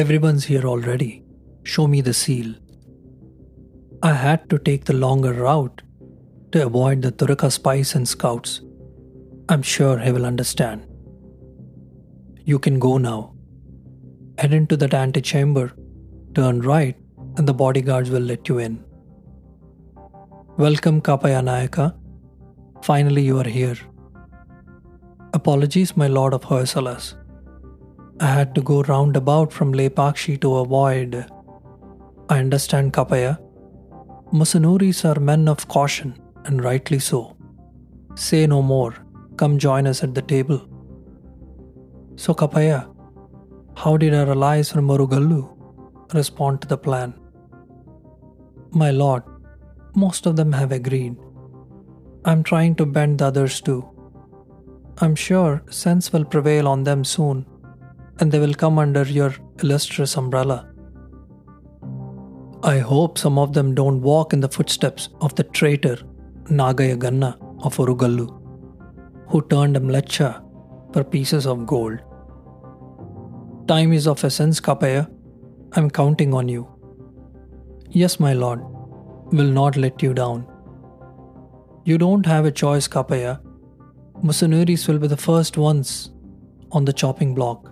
Everyone's here already. Show me the seal. I had to take the longer route to avoid the Turaka spies and scouts. I'm sure he will understand. You can go now. Head into that antechamber, turn right, and the bodyguards will let you in. Welcome, Kapaya Nayaka. Finally, you are here. Apologies, my lord of Hoysalas. I had to go roundabout from Lepakshi to avoid. I understand, Kapaya. Musunuris are men of caution, and rightly so. Say no more. Come join us at the table. So, Kapaya, how did our allies from Murugallu respond to the plan? My lord, most of them have agreed. I'm trying to bend the others too. I'm sure sense will prevail on them soon, and they will come under your illustrious umbrella. I hope some of them don't walk in the footsteps of the traitor Nagayaganna of Urugallu, who turned a Mlecha for pieces of gold. Time is of essence, Kapaya. I'm counting on you. Yes, my lord, will not let you down. You don't have a choice, Kapaya. Musunuris will be the first ones on the chopping block.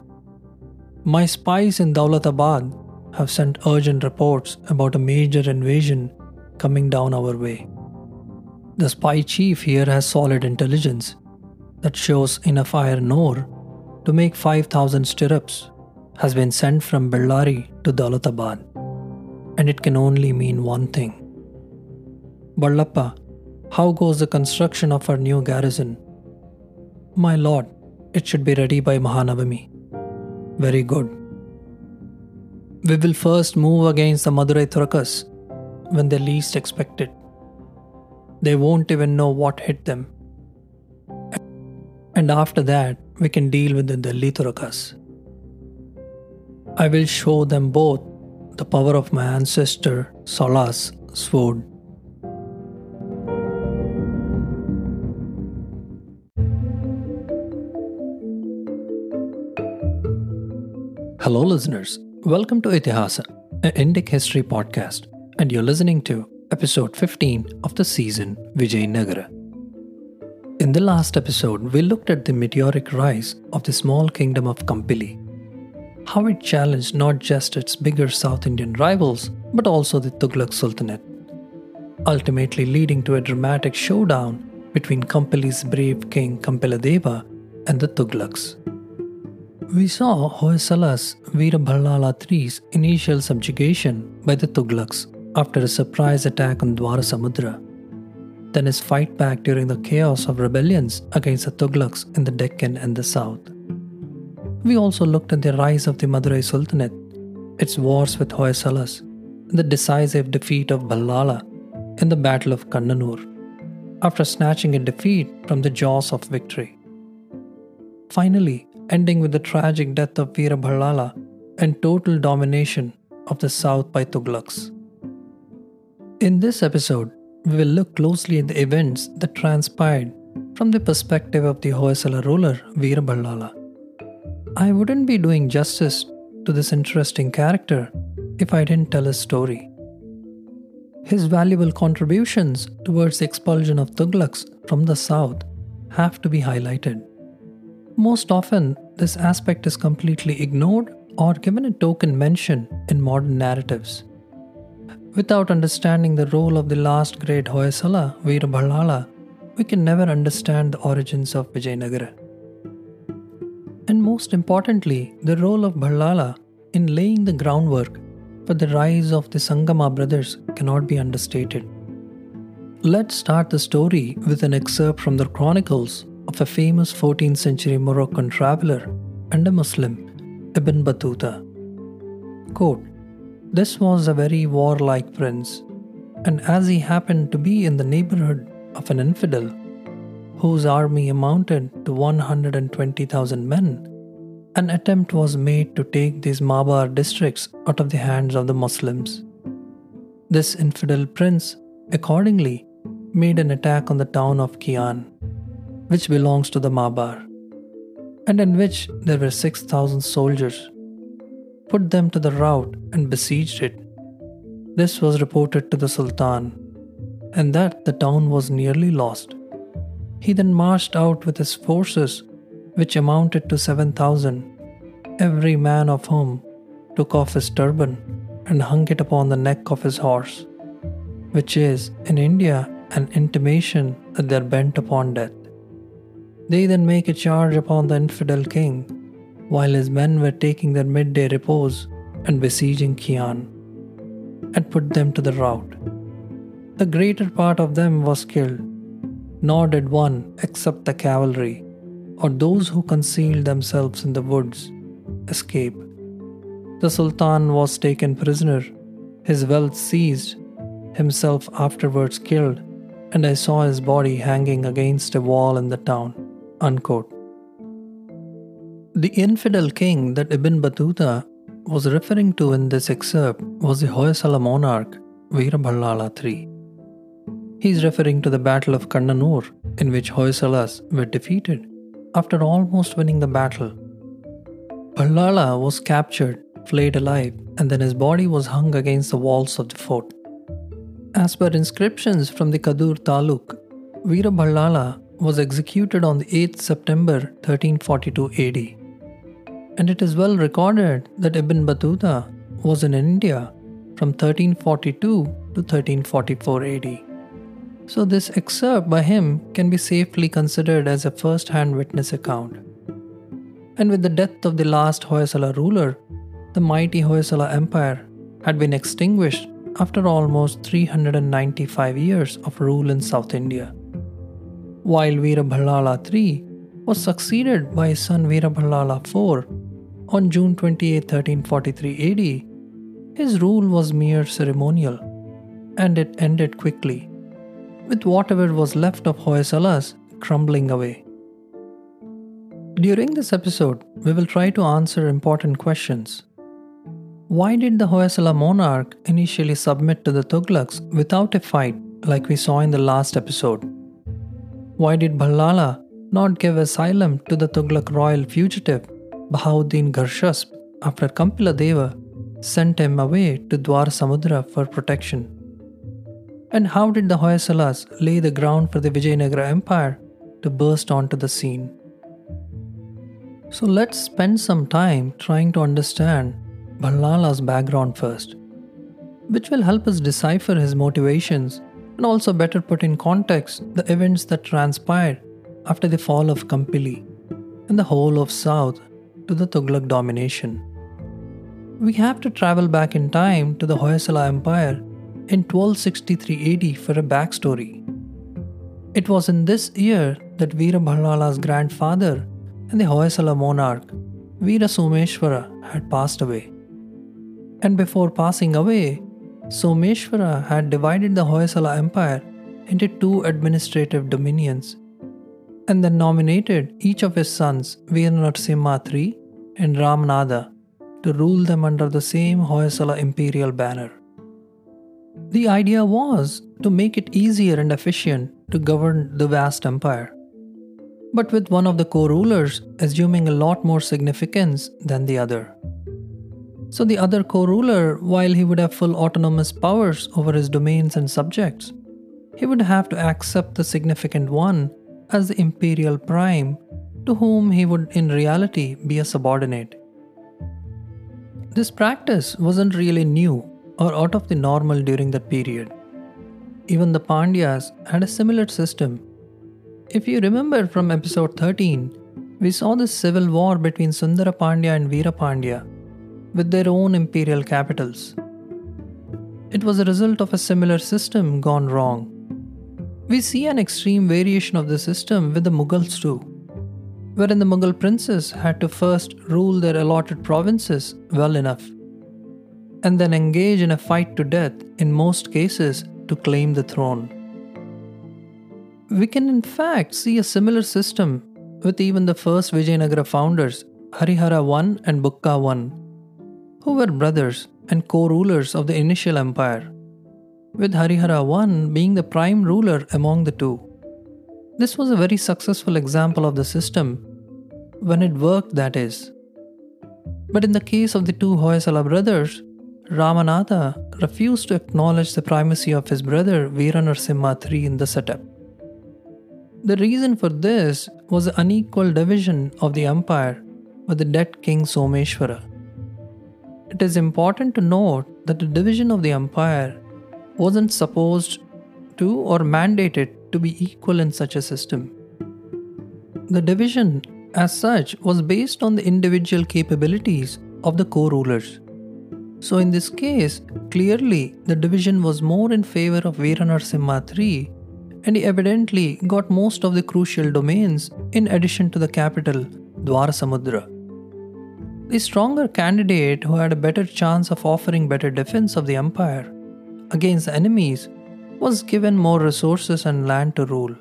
My spies in Daulatabad have sent urgent reports about a major invasion coming down our way. The spy chief here has solid intelligence that shows enough iron ore to make 5000 stirrups has been sent from Bellary to Daulatabad and it can only mean one thing. Ballappa, how goes the construction of our new garrison? My lord, it should be ready by Mahanavami. Very good. We will first move against the Madurai Turakas when they least expect it. They won't even know what hit them. And after that, we can deal with the Delhi Turakas. I will show them both the power of my ancestor Sala's sword. Hello, listeners. Welcome to Itihasa, an Indic history podcast, and you're listening to episode 15 of the season Vijayanagara. In the last episode, we looked at the meteoric rise of the small kingdom of Kampili, how it challenged not just its bigger South Indian rivals, but also the Tughlaq Sultanate, ultimately leading to a dramatic showdown between Kampili's brave king Kampiladeva and the Tughlaqs. We saw Hoysala's Veerabhallala III's initial subjugation by the Tughlaqs after a surprise attack on Dwarasamudra, then his fight back during the chaos of rebellions against the Tughlaqs in the Deccan and the south. We also looked at the rise of the Madurai Sultanate, its wars with Hoysalas, and the decisive defeat of Ballala in the Battle of Kannanur, after snatching a defeat from the jaws of victory. Finally, ending with the tragic death of Veerabhallala and total domination of the south by Tughlaqs. In this episode, we will look closely at the events that transpired from the perspective of the Hoysala ruler Veerabhallala. I wouldn't be doing justice to this interesting character if I didn't tell his story. His valuable contributions towards the expulsion of Tughlaqs from the south have to be highlighted. Most often, this aspect is completely ignored or given a token mention in modern narratives. Without understanding the role of the last great Hoysala, Veerabhallala, we can never understand the origins of Vijayanagara. And most importantly, the role of Ballala in laying the groundwork for the rise of the Sangama brothers cannot be understated. Let's start the story with an excerpt from the Chronicles of a famous 14th century Moroccan traveler and a Muslim, Ibn Battuta. Quote, this was a very warlike prince, and as he happened to be in the neighborhood of an infidel, whose army amounted to 120,000 men, an attempt was made to take these Mabar districts out of the hands of the Muslims. This infidel prince, accordingly, made an attack on the town of Kian which belongs to the Mabar. and in which there were 6,000 soldiers, put them to the rout and besieged it. This was reported to the Sultan, and that the town was nearly lost. He then marched out with his forces, which amounted to 7,000, every man of whom took off his turban and hung it upon the neck of his horse, which is, in India, an intimation that they are bent upon death. They then make a charge upon the infidel king, while his men were taking their midday repose and besieging Khian, and put them to the rout. The greater part of them was killed, nor did one, except the cavalry, or those who concealed themselves in the woods, escape. The Sultan was taken prisoner, his wealth seized, himself afterwards killed, and I saw his body hanging against a wall in the town. Unquote. The infidel king that Ibn Battuta was referring to in this excerpt was the Hoysala monarch Veerabhallala III. He is referring to the Battle of Kannanur, in which Hoysalas were defeated after almost winning the battle. Ballala was captured, flayed alive, and then his body was hung against the walls of the fort. As per inscriptions from the Kadur Taluk, Veerabhallala was executed on the 8th September 1342 AD. And it is well recorded that Ibn Battuta was in India from 1342 to 1344 AD. So, this excerpt by him can be safely considered as a first hand witness account. And with the death of the last Hoysala ruler, the mighty Hoysala Empire had been extinguished after almost 395 years of rule in South India. While Veerabhallala III was succeeded by his son Veerabhallala IV on June 28, 1343 AD, his rule was mere ceremonial and it ended quickly, with whatever was left of Hoysalas crumbling away. During this episode, we will try to answer important questions why did the Hoysala monarch initially submit to the Tughlaqs without a fight like we saw in the last episode? Why did Bhallala not give asylum to the Tughlaq royal fugitive Bahauddin Gharshasp after Kampila Deva sent him away to Dwar Samudra for protection? And how did the Hoysalas lay the ground for the Vijayanagara Empire to burst onto the scene? So let's spend some time trying to understand Bhallala's background first, which will help us decipher his motivations and also better put in context the events that transpired after the fall of Kampili and the whole of South to the Tughlaq domination. We have to travel back in time to the Hoysala Empire in 1263 AD for a backstory. It was in this year that Veerabhallala's grandfather and the Hoysala monarch, Veera Someshwara, had passed away and before passing away, Someshwara had divided the Hoysala Empire into two administrative dominions and then nominated each of his sons, Veeranasimha III and Ramanada, to rule them under the same Hoysala imperial banner. The idea was to make it easier and efficient to govern the vast empire, but with one of the co rulers assuming a lot more significance than the other. So the other co ruler, while he would have full autonomous powers over his domains and subjects, he would have to accept the significant one as the imperial prime, to whom he would in reality be a subordinate. This practice wasn't really new or out of the normal during that period. Even the Pandyas had a similar system. If you remember from episode 13, we saw the civil war between Sundara Pandya and Veera Pandya with their own imperial capitals. It was a result of a similar system gone wrong. We see an extreme variation of the system with the Mughals too, wherein the Mughal princes had to first rule their allotted provinces well enough, and then engage in a fight to death in most cases to claim the throne. We can in fact see a similar system with even the first Vijayanagara founders Harihara I and Bukka I who were brothers and co rulers of the initial empire, with Harihara I being the prime ruler among the two. This was a very successful example of the system, When it worked, that is. But in the case of the two Hoysala brothers, Ramanatha refused to acknowledge the primacy of his brother Veeranarasimha III in the setup. The reason for this was the unequal division of the empire with the dead king Someshwara. It is important to note that the division of the empire wasn't supposed to or mandated to be equal in such a system. The division, as such, was based on the individual capabilities of the co rulers. So, in this case, clearly the division was more in favor of Veeranarasimha III, and he evidently got most of the crucial domains in addition to the capital, Dwarasamudra. The stronger candidate who had a better chance of offering better defense of the empire against enemies was given more resources and land to rule.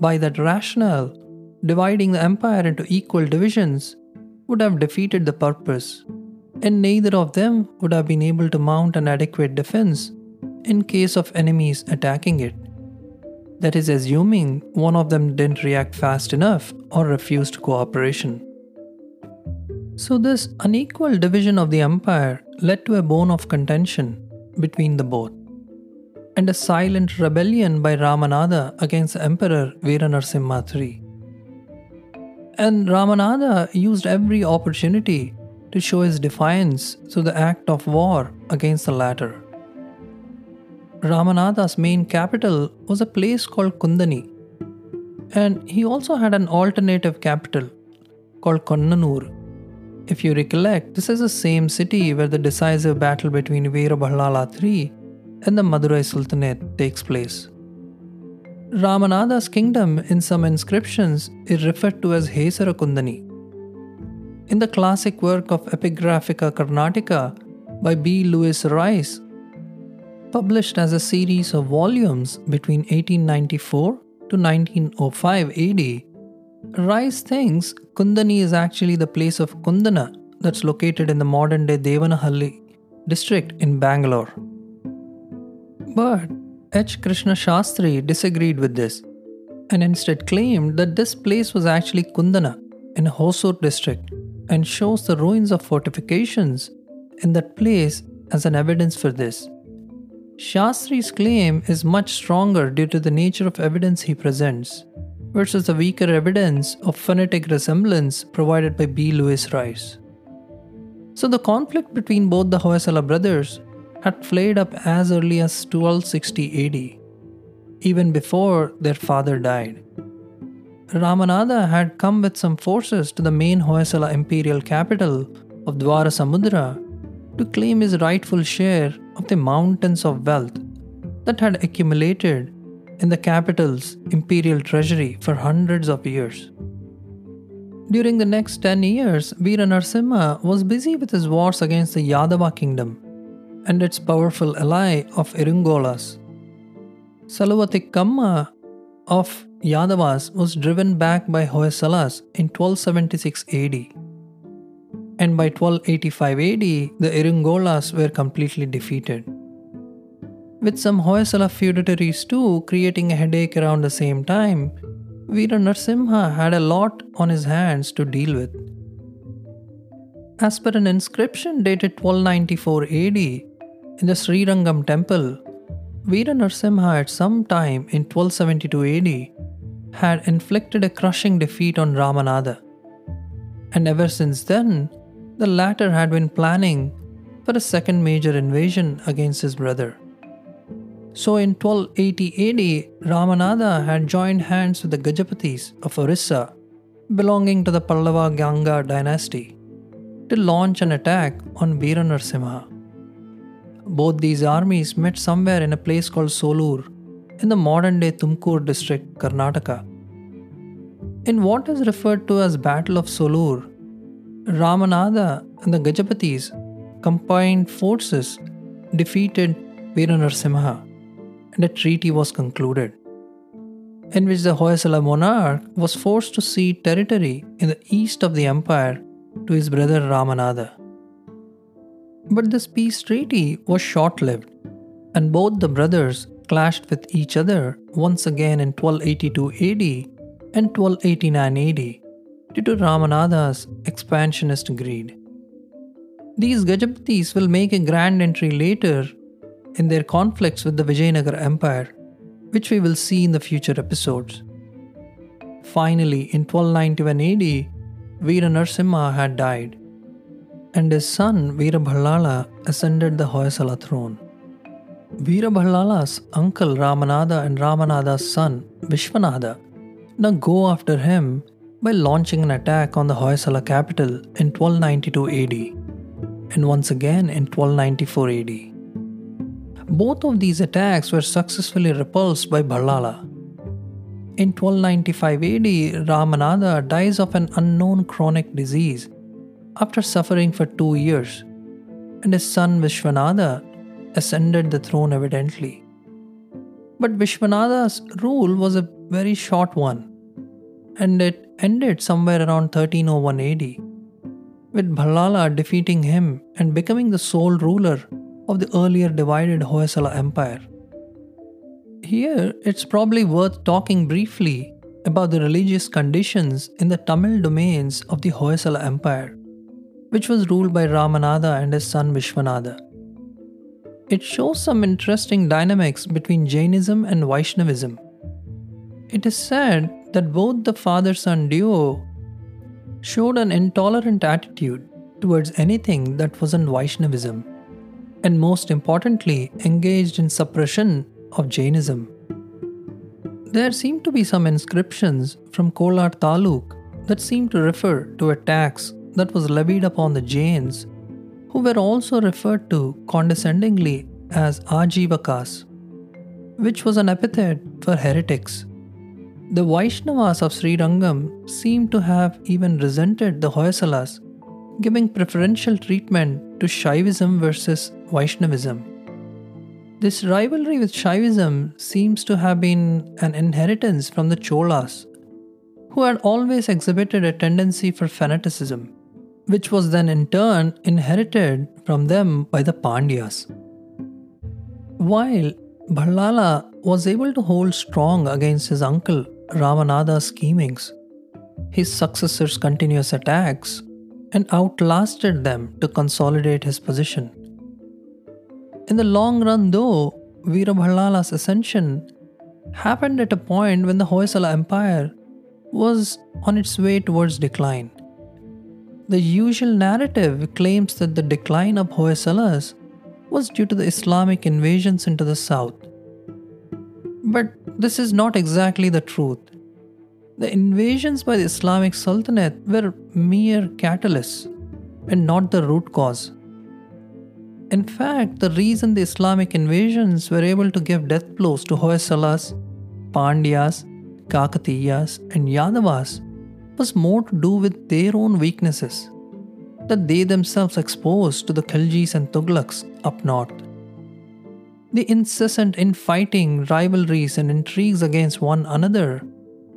By that rationale, dividing the empire into equal divisions would have defeated the purpose, and neither of them would have been able to mount an adequate defense in case of enemies attacking it. That is, assuming one of them didn't react fast enough or refused cooperation. So, this unequal division of the empire led to a bone of contention between the both and a silent rebellion by Ramanatha against Emperor Veeranarasimha III. And Ramanatha used every opportunity to show his defiance through the act of war against the latter. Ramanatha's main capital was a place called Kundani, and he also had an alternative capital called Konnanur. If you recollect, this is the same city where the decisive battle between Veeraballala III and the Madurai Sultanate takes place. Ramanatha's kingdom in some inscriptions is referred to as Hesara Kundani. In the classic work of Epigraphica Carnatica by B. Lewis Rice, published as a series of volumes between 1894 to 1905 AD, Rice thinks Kundani is actually the place of Kundana that's located in the modern day Devanahalli district in Bangalore. But H. Krishna Shastri disagreed with this and instead claimed that this place was actually Kundana in Hosur district and shows the ruins of fortifications in that place as an evidence for this. Shastri's claim is much stronger due to the nature of evidence he presents versus the weaker evidence of phonetic resemblance provided by B. Lewis Rice. So the conflict between both the Hoysala brothers had flared up as early as 1260 AD, even before their father died. Ramanatha had come with some forces to the main Hoysala imperial capital of Dwarasamudra to claim his rightful share of the mountains of wealth that had accumulated in the capital's imperial treasury for hundreds of years. During the next 10 years, Veera Narasimha was busy with his wars against the Yadava kingdom and its powerful ally of Irungolas. Saluvathikkamma of Yadavas was driven back by Hoysalas in 1276 AD. And by 1285 AD, the Irungolas were completely defeated. With some Hoysala feudatories too creating a headache around the same time, Veera Narasimha had a lot on his hands to deal with. As per an inscription dated 1294 AD, in the Srirangam temple, Veera Narasimha at some time in 1272 AD had inflicted a crushing defeat on Ramanatha. And ever since then, the latter had been planning for a second major invasion against his brother. So in 1280 AD, Ramanatha had joined hands with the Gajapatis of Orissa, belonging to the Pallava Ganga dynasty, to launch an attack on Veera Narasimha. Both these armies met somewhere in a place called Solur in the modern day Tumkur district, Karnataka. In what is referred to as Battle of Solur, Ramanatha and the Gajapatis combined forces defeated Veeranarasimha and a treaty was concluded, in which the Hoysala monarch was forced to cede territory in the east of the empire to his brother Ramanatha. But this peace treaty was short lived, and both the brothers clashed with each other once again in 1282 AD and 1289 AD due to Ramanada's expansionist greed. These Gajapatis will make a grand entry later in their conflicts with the Vijayanagar Empire, which we will see in the future episodes. Finally, in 1291 AD, Veera had died, and his son Veera ascended the Hoysala throne. Veera uncle Ramanada and Ramanada's son Vishwanada now go after him by launching an attack on the Hoysala capital in 1292 AD and once again in 1294 AD. Both of these attacks were successfully repulsed by Ballala. In 1295 AD, Ramanada dies of an unknown chronic disease after suffering for two years, and his son Vishwanada ascended the throne evidently. But Vishwanada's rule was a very short one, and it ended somewhere around 1301 AD, with Ballala defeating him and becoming the sole ruler of the earlier divided Hoysala Empire. Here, it's probably worth talking briefly about the religious conditions in the Tamil domains of the Hoysala Empire, which was ruled by Ramanada and his son Vishwanada. It shows some interesting dynamics between Jainism and Vaishnavism. It is said that both the father son duo showed an intolerant attitude towards anything that wasn't Vaishnavism, and most importantly, engaged in suppression of Jainism. There seem to be some inscriptions from Kolar Taluk that seem to refer to a tax that was levied upon the Jains who were also referred to condescendingly as Ajivakas, which was an epithet for heretics. The Vaishnavas of Sri Rangam seem to have even resented the Hoysalas, giving preferential treatment to Shaivism versus Vaishnavism. This rivalry with Shaivism seems to have been an inheritance from the Cholas, who had always exhibited a tendency for fanaticism which was then in turn inherited from them by the Pandyas. While Ballala was able to hold strong against his uncle Ramanada's schemings, his successors' continuous attacks, and outlasted them to consolidate his position. In the long run, though, Veera ascension happened at a point when the Hoysala Empire was on its way towards decline. The usual narrative claims that the decline of Hoysalas was due to the Islamic invasions into the south. But this is not exactly the truth. The invasions by the Islamic Sultanate were mere catalysts and not the root cause. In fact, the reason the Islamic invasions were able to give death blows to Hoysalas, Pandyas, Kakatiyas, and Yadavas was more to do with their own weaknesses that they themselves exposed to the Khiljis and Tughlaqs up north. The incessant infighting, rivalries, and intrigues against one another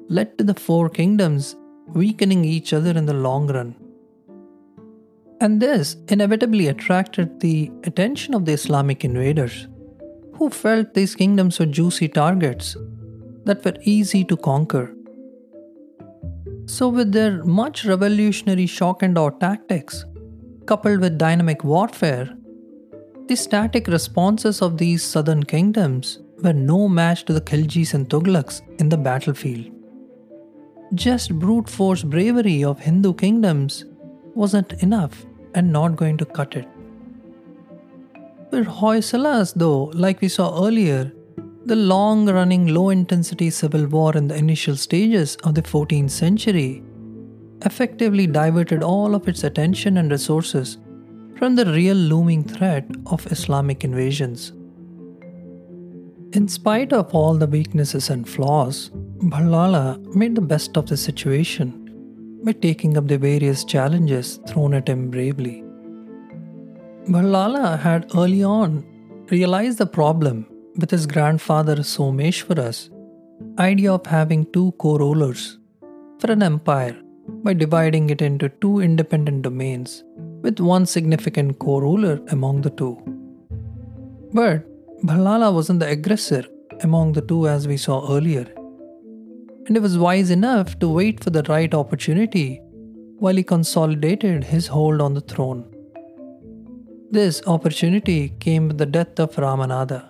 led to the four kingdoms weakening each other in the long run. And this inevitably attracted the attention of the Islamic invaders, who felt these kingdoms were juicy targets that were easy to conquer. So, with their much revolutionary shock and awe tactics, coupled with dynamic warfare, the static responses of these southern kingdoms were no match to the Khiljis and Tughlaqs in the battlefield. Just brute force bravery of Hindu kingdoms wasn't enough and not going to cut it. For Hoysalas, though, like we saw earlier, the long running, low intensity civil war in the initial stages of the 14th century effectively diverted all of its attention and resources from the real looming threat of Islamic invasions. In spite of all the weaknesses and flaws, Ballala made the best of the situation by taking up the various challenges thrown at him bravely. Ballala had early on realized the problem with his grandfather Someshwara's idea of having two co rulers for an empire by dividing it into two independent domains with one significant co ruler among the two. But Ballala wasn't the aggressor among the two as we saw earlier, and he was wise enough to wait for the right opportunity while he consolidated his hold on the throne. This opportunity came with the death of Ramanada,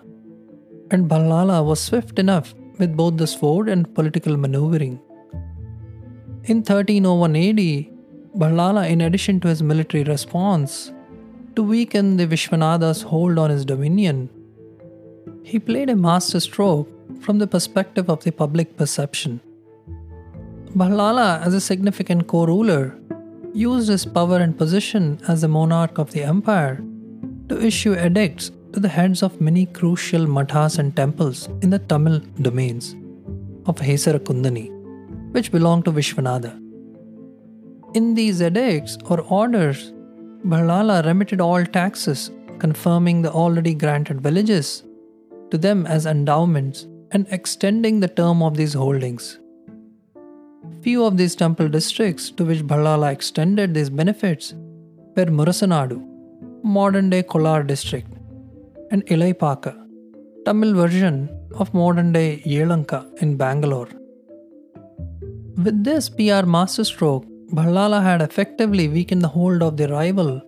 and Ballala was swift enough with both the sword and political maneuvering. In 1301 AD, Ballala, in addition to his military response, to weaken the Vishwanada's hold on his dominion, he played a master stroke from the perspective of the public perception. Ballala, as a significant co ruler, used his power and position as the monarch of the empire to issue edicts to the heads of many crucial mathas and temples in the Tamil domains of Hesara Kundani, which belonged to Vishwanada. In these edicts or orders, Ballala remitted all taxes, confirming the already granted villages to them as endowments and extending the term of these holdings. Few of these temple districts to which Ballala extended these benefits were Murasanadu, modern day Kolar district, and Ilaipaka, Tamil version of modern day Yelanka in Bangalore. With this PR masterstroke, Ballala had effectively weakened the hold of the rival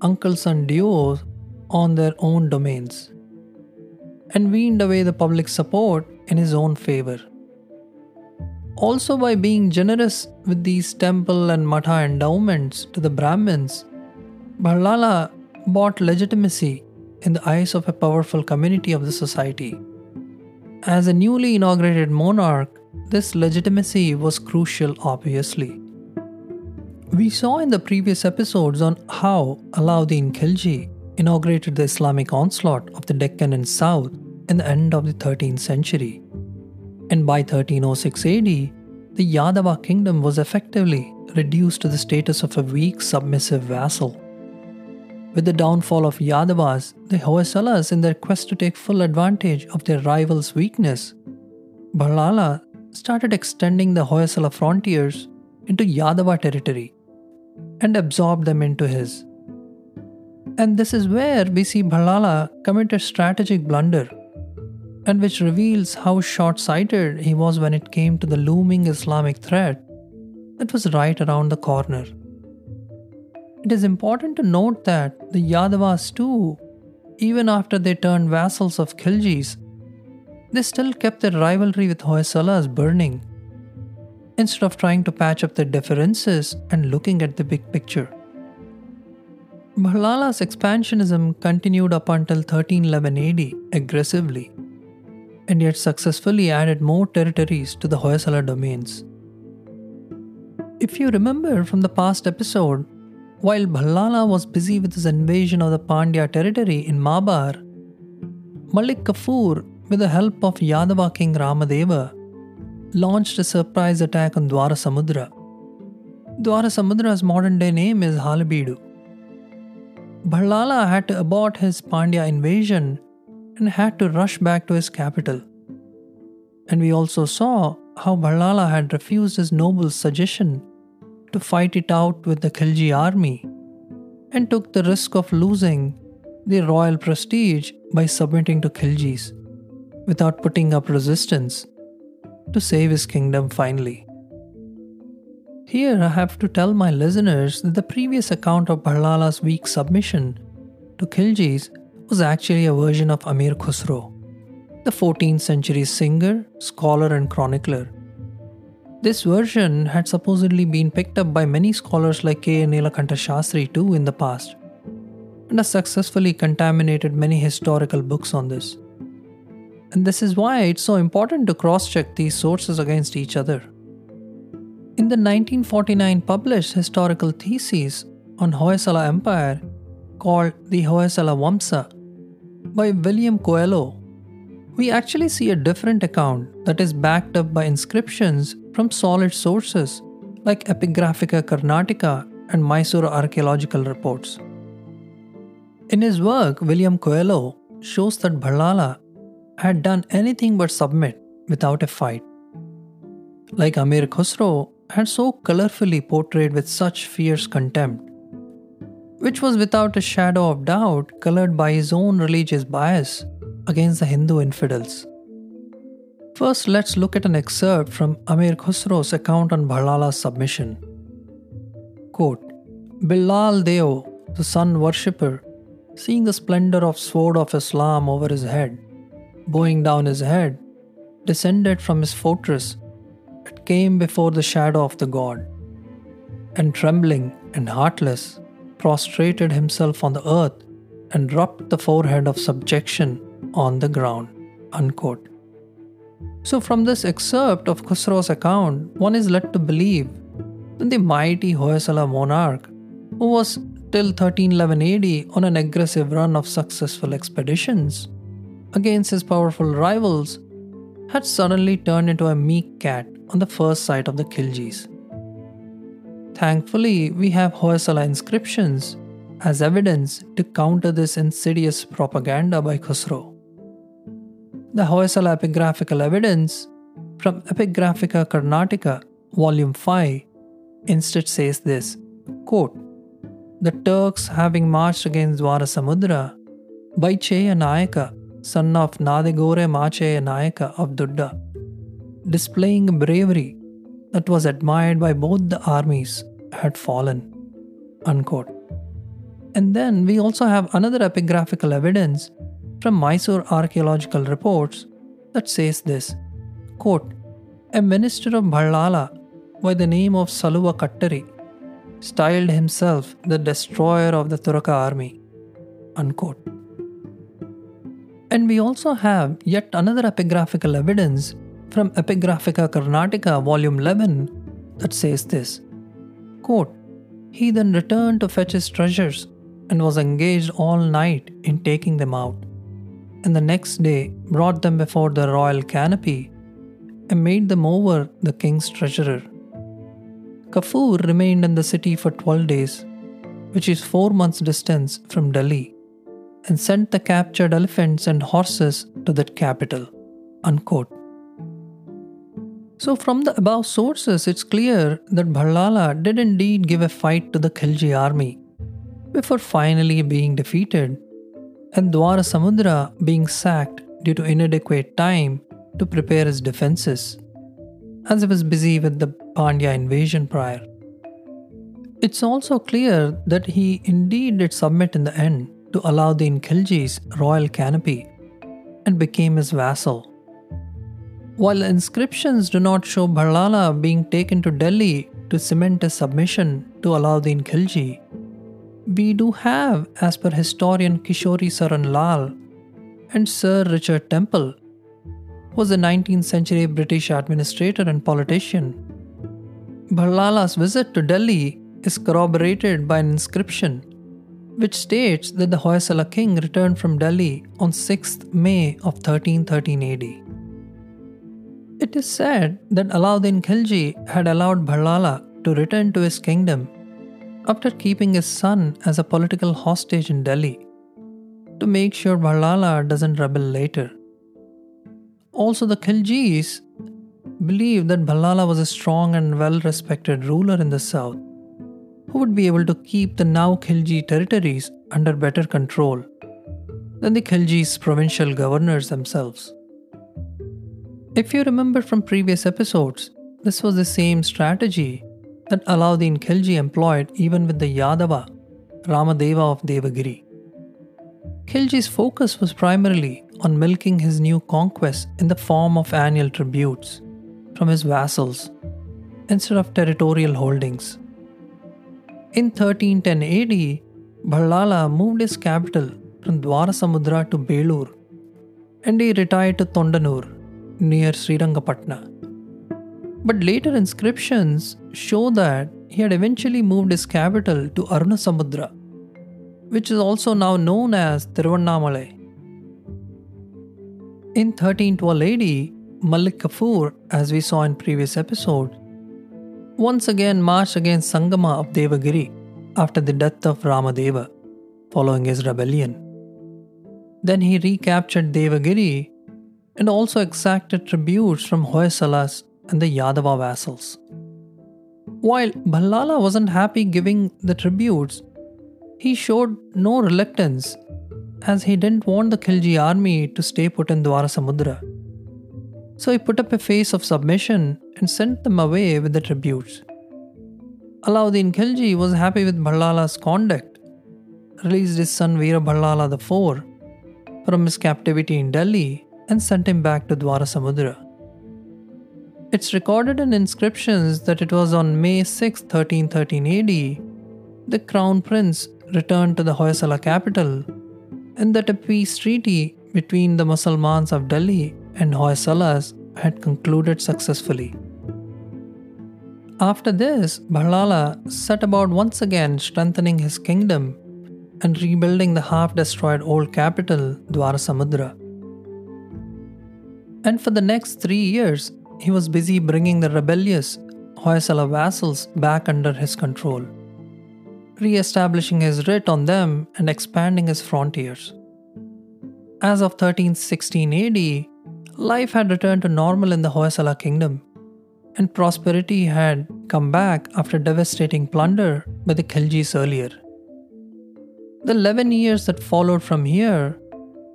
uncle son duos on their own domains and weaned away the public support in his own favor. Also, by being generous with these temple and matha endowments to the Brahmins, Ballala bought legitimacy in the eyes of a powerful community of the society. As a newly inaugurated monarch, this legitimacy was crucial, obviously. We saw in the previous episodes on how Alauddin Khilji inaugurated the Islamic onslaught of the Deccan and South in the end of the 13th century. And by 1306 AD, the Yadava kingdom was effectively reduced to the status of a weak, submissive vassal. With the downfall of Yadavas, the Hoysalas, in their quest to take full advantage of their rivals' weakness, Ballala started extending the Hoysala frontiers into Yadava territory and absorbed them into his. And this is where we see Ballala commit a strategic blunder, and which reveals how short sighted he was when it came to the looming Islamic threat that was right around the corner. It is important to note that the Yadavas too, even after they turned vassals of Khilji's, they still kept their rivalry with Hoysalas burning instead of trying to patch up their differences and looking at the big picture. Ballala's expansionism continued up until 1311 AD aggressively, and yet successfully added more territories to the Hoysala domains. If you remember from the past episode, while Ballala was busy with his invasion of the Pandya territory in Maabar, Malik Kafur, with the help of Yadava king Ramadeva, launched a surprise attack on Dwarasamudra. Dwarasamudra's modern day name is Halebeedu. Ballala had to abort his Pandya invasion and had to rush back to his capital. And we also saw how Ballala had refused his noble's suggestion to fight it out with the Khilji army and took the risk of losing the royal prestige by submitting to Khiljis without putting up resistance to save his kingdom finally. Here I have to tell my listeners that the previous account of Ballala's weak submission to Khiljis was actually a version of Amir Khusro, the 14th century singer, scholar, and chronicler. This version had supposedly been picked up by many scholars like K. Nilakanta Shastri too in the past, and has successfully contaminated many historical books on this. And this is why it's so important to cross check these sources against each other. In the 1949 published historical thesis on Hoysala Empire called The Hoysala Vamsa by William Coelho, we actually see a different account that is backed up by inscriptions from solid sources like Epigraphica Carnatica and Mysore archaeological reports. In his work, William Coelho shows that Ballala had done anything but submit without a fight. Like Amir Khusro had so colorfully portrayed with such fierce contempt, which was without a shadow of doubt colored by his own religious bias against the Hindu infidels. First, let's look at an excerpt from Amir Khusro's account on Ballala's submission. Quote, Bilal Deo, the sun worshipper, seeing the splendor of sword of Islam over his head, bowing down his head, descended from his fortress and came before the shadow of the god, and trembling and heartless, prostrated himself on the earth and rubbed the forehead of subjection on the ground. Unquote. So, from this excerpt of Khusro's account, one is led to believe that the mighty Hoysala monarch, who was till 1311 AD on an aggressive run of successful expeditions against his powerful rivals, had suddenly turned into a meek cat on the first sight of the Khiljis. Thankfully, we have Hoysala inscriptions as evidence to counter this insidious propaganda by Khusro. The Hoysala epigraphical evidence from Epigraphica Karnataka, Volume 5, instead says this quote, The Turks having marched against Dwarasamudra, Baicheya Nayaka, son of Nadegore Macheya Nayaka of Dudda, displaying bravery that was admired by both the armies, had fallen. Unquote. And then we also have another epigraphical evidence from Mysore archaeological reports that says this quote, A minister of Ballala by the name of Saluva Kattari styled himself the destroyer of the Turaka army. Unquote. And we also have yet another epigraphical evidence from Epigraphica Carnatica, volume 11, that says this quote, He then returned to fetch his treasures and was engaged all night in taking them out and the next day brought them before the royal canopy and made them over the king's treasurer. Kafur remained in the city for 12 days, which is 4 months' distance from Delhi, and sent the captured elephants and horses to that capital. Unquote. So, from the above sources, it's clear that Bhallala did indeed give a fight to the Khilji army before finally being defeated and Dwara Samudra being sacked due to inadequate time to prepare his defenses, as he was busy with the Pandya invasion prior. It's also clear that he indeed did submit in the end to Alauddin Khilji's royal canopy and became his vassal. While inscriptions do not show Bhallala being taken to Delhi to cement his submission to Alauddin Khilji, we do have, as per historian Kishori Saran Lal and Sir Richard Temple, was a 19th century British administrator and politician. Bhallala's visit to Delhi is corroborated by an inscription which states that the Hoysala king returned from Delhi on 6th May of 1313 AD. It is said that Alauddin Khilji had allowed Bhallala to return to his kingdom after keeping his son as a political hostage in Delhi to make sure Bhallala doesn't rebel later. Also, the Khiljis believed that Bhallala was a strong and well respected ruler in the south who would be able to keep the now Khilji territories under better control than the Khilji's provincial governors themselves. If you remember from previous episodes, this was the same strategy that Alauddin Khilji employed even with the Yadava, Ramadeva of Devagiri. Khilji's focus was primarily on milking his new conquests in the form of annual tributes from his vassals instead of territorial holdings. In 1310 AD, Bhallala moved his capital from Dwarasamudra to Belur and he retired to Tondanur near Srirangapatna. But later inscriptions show that he had eventually moved his capital to Arunasamudra, which is also now known as Tiruvannamalai. In 1312 AD, Malik Kafur, as we saw in previous episode, once again marched against Sangama of Devagiri after the death of Ramadeva, following his rebellion. Then he recaptured Devagiri and also exacted tributes from Hoysalas and the Yadava vassals. While Bhallala wasn't happy giving the tributes, he showed no reluctance as he didn't want the Khilji army to stay put in Dwarasamudra. So he put up a face of submission and sent them away with the tributes. Alauddin Khilji was happy with Bhallala's conduct, released his son Veera Bhallala IV from his captivity in Delhi and sent him back to Dwarasamudra. It's recorded in inscriptions that it was on May 6, 1313 AD, the crown prince returned to the Hoysala capital and that a peace treaty between the Musalmans of Delhi and Hoysalas had concluded successfully. After this, Bhallala set about once again strengthening his kingdom and rebuilding the half destroyed old capital, Dwarasamudra. And for the next three years, he was busy bringing the rebellious Hoysala vassals back under his control, re establishing his writ on them and expanding his frontiers. As of 1316 AD, life had returned to normal in the Hoysala kingdom and prosperity had come back after devastating plunder by the Khiljis earlier. The 11 years that followed from here,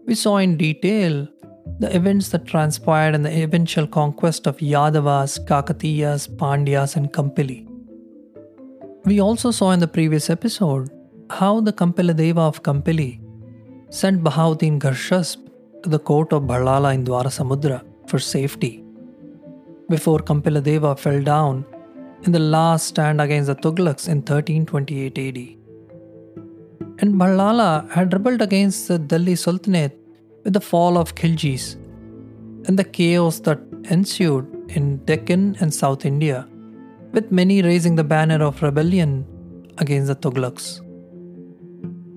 we saw in detail the events that transpired in the eventual conquest of Yadavas, Kakatiyas, Pandyas, and Kampili. We also saw in the previous episode how the Kampiladeva of Kampili sent Bahauddin Gharshasp to the court of Bhallala in Dwarasamudra for safety before Kampiladeva fell down in the last stand against the Tughlaqs in 1328 AD. And Bhallala had rebelled against the Delhi Sultanate with the fall of Khiljis and the chaos that ensued in Deccan and South India, with many raising the banner of rebellion against the Tughlaqs.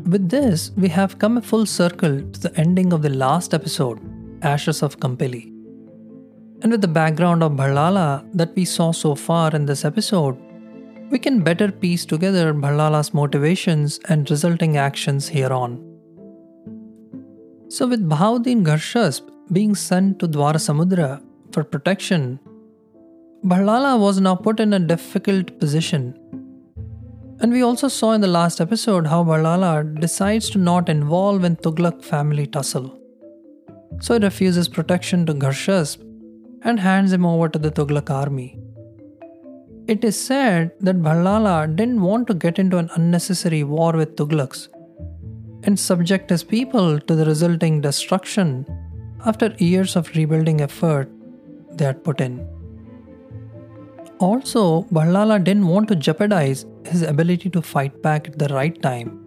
With this, we have come a full circle to the ending of the last episode, Ashes of Kampili. And with the background of Bhallala that we saw so far in this episode, we can better piece together Bhallala's motivations and resulting actions hereon. So, with Bahauddin Gharshasp being sent to Dwarasamudra for protection, Bhallala was now put in a difficult position. And we also saw in the last episode how Bhallala decides to not involve in Tughlaq family tussle. So he refuses protection to Gharshasp and hands him over to the Tughlaq army. It is said that Bhallala didn't want to get into an unnecessary war with Tughlaqs and subject his people to the resulting destruction after years of rebuilding effort they had put in. Also, Bhallala didn't want to jeopardize his ability to fight back at the right time.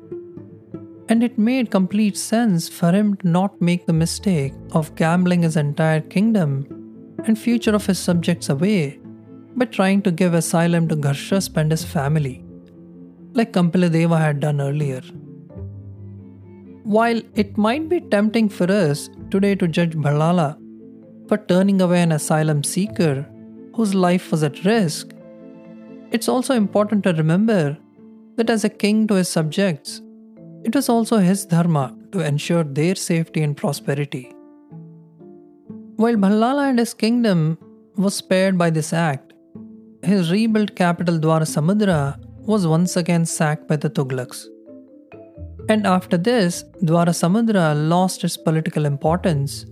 And it made complete sense for him to not make the mistake of gambling his entire kingdom and future of his subjects away by trying to give asylum to Gharshasp and his family, like Kampiladeva had done earlier. While it might be tempting for us today to judge Bhallala for turning away an asylum seeker whose life was at risk, it's also important to remember that as a king to his subjects, it was also his dharma to ensure their safety and prosperity. While Bhallala and his kingdom was spared by this act, his rebuilt capital Dwarasamudra was once again sacked by the Tughlaqs. And after this, Dwarasamudra lost its political importance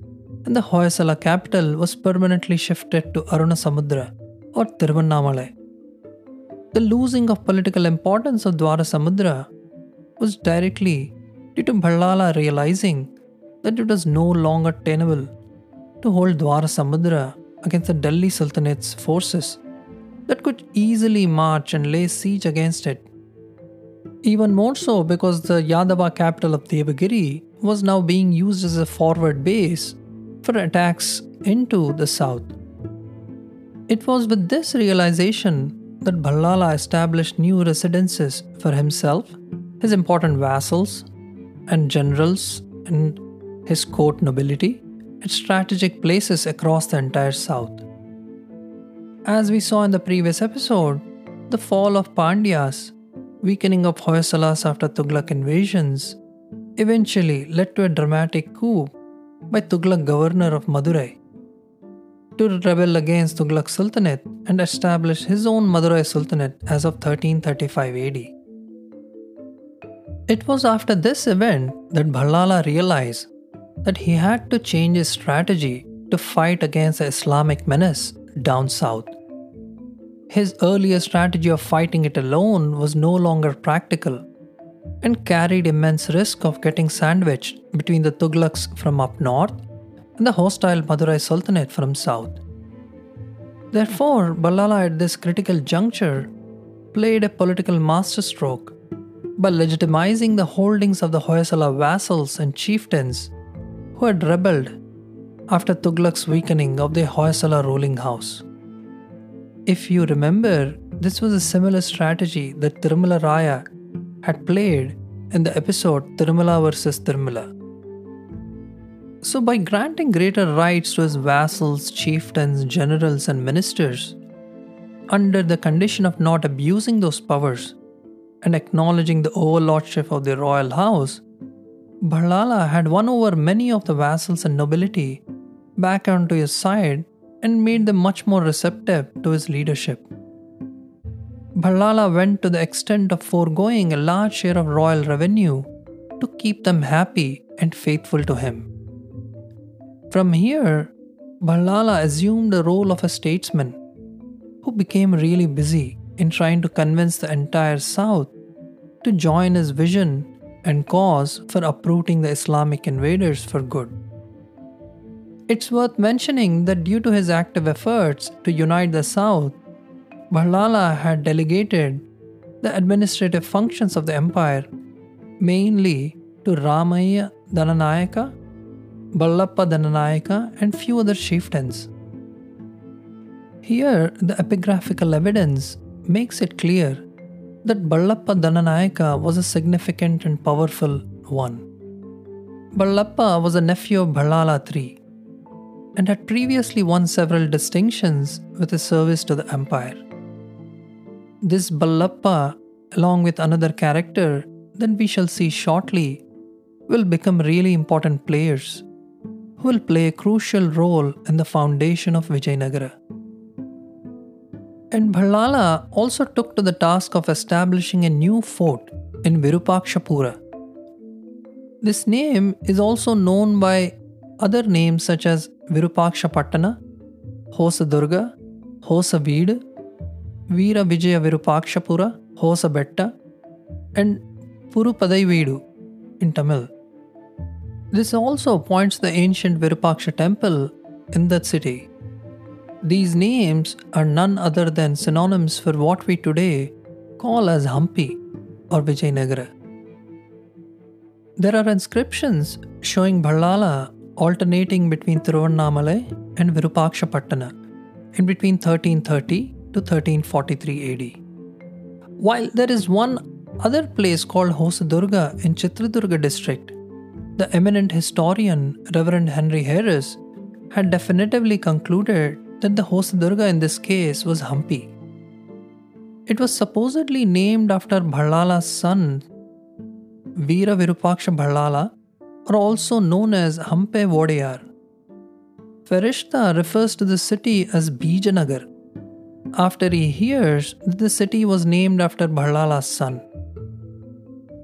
and the Hoysala capital was permanently shifted to Arunasamudra or Tiruvannamalai. The losing of political importance of Dwarasamudra was directly due to Bhallala realizing that it was no longer tenable to hold Dwarasamudra against the Delhi Sultanate's forces that could easily march and lay siege against it. Even more so because the Yadava capital of Devagiri was now being used as a forward base for attacks into the south. It was with this realization that Bhallala established new residences for himself, his important vassals, and generals, and his court nobility, at strategic places across the entire south. As we saw in the previous episode, the fall of Pandyas, weakening of Hoysalas after Tughlaq invasions, eventually led to a dramatic coup by Tughlaq governor of Madurai to rebel against Tughlaq Sultanate and establish his own Madurai Sultanate as of 1335 AD. It was after this event that Bhallala realized that he had to change his strategy to fight against the Islamic menace down south. His earlier strategy of fighting it alone was no longer practical and carried immense risk of getting sandwiched between the Tughlaqs from up north and the hostile Madurai Sultanate from south. Therefore, Ballala at this critical juncture played a political masterstroke by legitimizing the holdings of the Hoysala vassals and chieftains who had rebelled after Tughlaq's weakening of the Hoysala ruling house. If you remember, this was a similar strategy that Tirumala Raya had played in the episode Tirumala vs. Tirumala. So, by granting greater rights to his vassals, chieftains, generals, and ministers, under the condition of not abusing those powers and acknowledging the overlordship of the royal house, Ballala had won over many of the vassals and nobility back onto his side and made them much more receptive to his leadership. Ballala went to the extent of foregoing a large share of royal revenue to keep them happy and faithful to him. From here, Ballala assumed the role of a statesman who became really busy in trying to convince the entire South to join his vision and cause for uprooting the Islamic invaders for good. It's worth mentioning that due to his active efforts to unite the South, Ballala had delegated the administrative functions of the empire mainly to Ramaya Dandanayaka, Ballappa Dandanayaka, and few other chieftains. Here, the epigraphical evidence makes it clear that Ballappa Dandanayaka was a significant and powerful one. Ballappa was a nephew of Ballala III and had previously won several distinctions with his service to the empire. This Ballappa, along with another character that we shall see shortly, will become really important players who will play a crucial role in the foundation of Vijayanagara. And Ballala also took to the task of establishing a new fort in Virupakshapura. This name is also known by other names such as Virupakshapattana, Hosadurga, Hosaveedu, Veera Vijaya Virupakshapura, Hosabetta, and Purupadaiveedu in Tamil. This also points the ancient Virupaksha temple in that city. These names are none other than synonyms for what we today call as Hampi or Vijayanagara. There are inscriptions showing Ballala alternating between Tiruvannamalai and Virupakshapattana in between 1330 to 1343 AD. While there is one other place called Hosadurga in Chitradurga district, the eminent historian Reverend Henry Heras had definitively concluded that the Hosadurga in this case was Hampi. It was supposedly named after Ballala's son, Veera Virupaksha Ballala, or also known as Hampe Vodayar. Ferishta refers to the city as Bijanagar after he hears that the city was named after Ballala's son.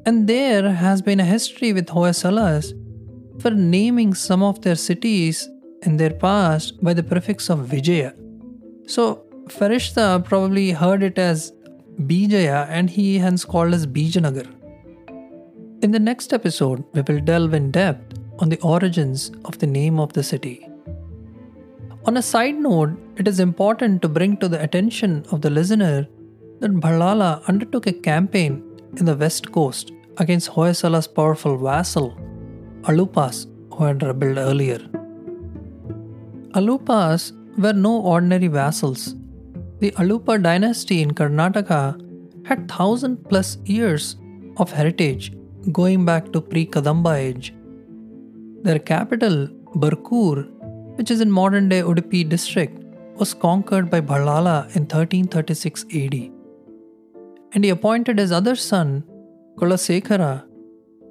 And there has been a history with Hoysalas for naming some of their cities in their past by the prefix of Vijaya. So Ferishta probably heard it as Bijaya and he hence called as Bijanagar. In the next episode, we will delve in depth on the origins of the name of the city. On a side note, it is important to bring to the attention of the listener that Ballala undertook a campaign in the west coast against Hoysala's powerful vassal, Alupas, who had rebelled earlier. Alupas were no ordinary vassals. The Alupa dynasty in Karnataka had thousand plus years of heritage going back to pre Kadamba age. Their capital, Barkur, which is in modern day Udupi district, was conquered by Ballala in 1336 AD. And he appointed his other son, Kulasekhara,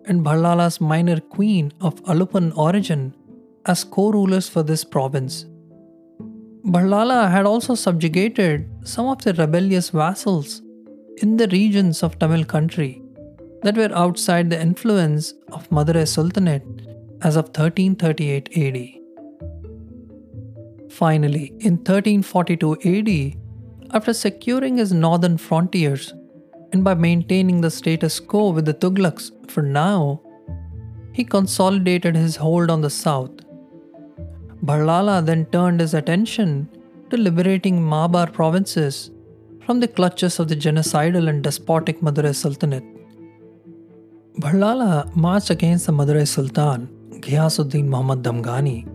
and Ballala's minor queen of Alupan origin as co rulers for this province. Ballala had also subjugated some of the rebellious vassals in the regions of Tamil country that were outside the influence of Madurai Sultanate as of 1338 AD. Finally, in 1342 AD, after securing his northern frontiers and by maintaining the status quo with the Tughlaqs for now, he consolidated his hold on the south. Ballala then turned his attention to liberating Malabar provinces from the clutches of the genocidal and despotic Madurai Sultanate. Ballala marched against the Madurai Sultan, Ghiyasuddin Muhammad Damghani,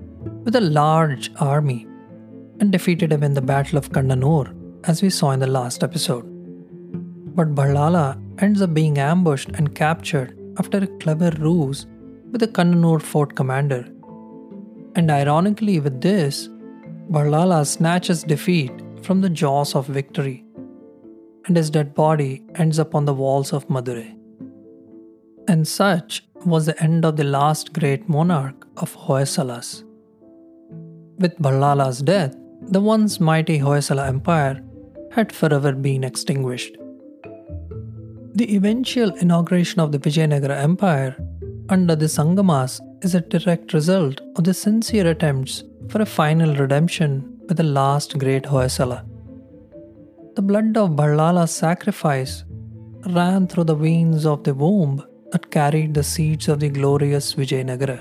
with a large army and defeated him in the Battle of Kannanur, as we saw in the last episode. But Ballala ends up being ambushed and captured after a clever ruse with the Kannanur fort commander. And ironically, with this, Ballala snatches defeat from the jaws of victory, and his dead body ends up on the walls of Madurai. And such was the end of the last great monarch of Hoysalas. With Ballala's death, the once mighty Hoysala Empire had forever been extinguished. The eventual inauguration of the Vijayanagara Empire under the Sangamas is a direct result of the sincere attempts for a final redemption with the last great Hoysala. The blood of Ballala's sacrifice ran through the veins of the womb that carried the seeds of the glorious Vijayanagara.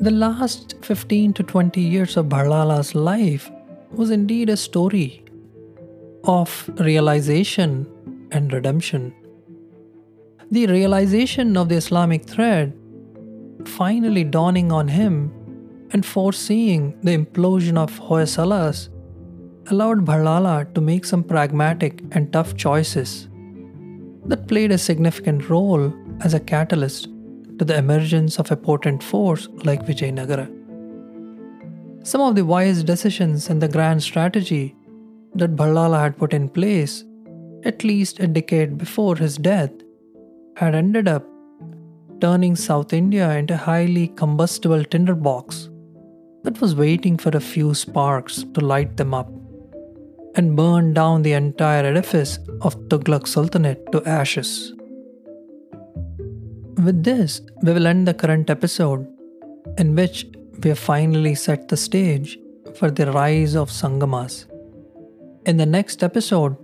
The last 15 to 20 years of Ballala's life was indeed a story of realization and redemption. The realization of the Islamic thread finally dawning on him and foreseeing the implosion of Hoysalas allowed Ballala to make some pragmatic and tough choices that played a significant role as a catalyst to the emergence of a potent force like Vijayanagara. Some of the wise decisions and the grand strategy that Ballala had put in place at least a decade before his death had ended up turning South India into a highly combustible tinderbox that was waiting for a few sparks to light them up and burn down the entire edifice of Tughlaq Sultanate to ashes. With this, we will end the current episode, in which we have finally set the stage for the rise of Sangamas. In the next episode,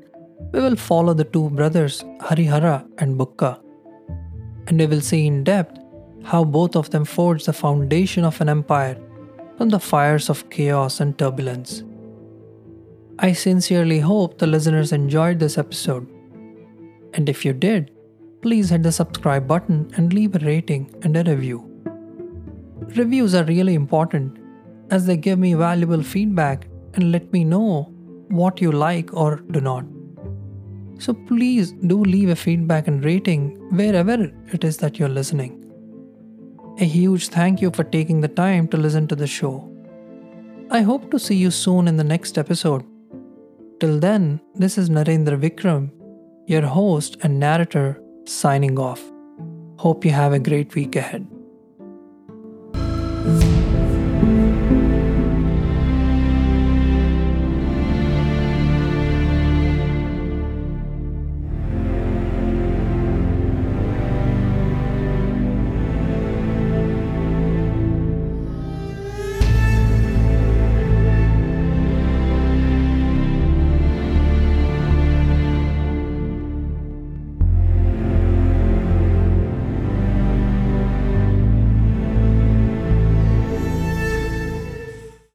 we will follow the two brothers Harihara and Bukka, and we will see in depth how both of them forged the foundation of an empire from the fires of chaos and turbulence. I sincerely hope the listeners enjoyed this episode. And if you did, please hit the subscribe button and leave a rating and a review. Reviews are really important as they give me valuable feedback and let me know what you like or do not. So please do leave a feedback and rating wherever it is that you're listening. A huge thank you for taking the time to listen to the show. I hope to see you soon in the next episode. Till then, this is Narendra Vikram, your host and narrator signing off. Hope you have a great week ahead.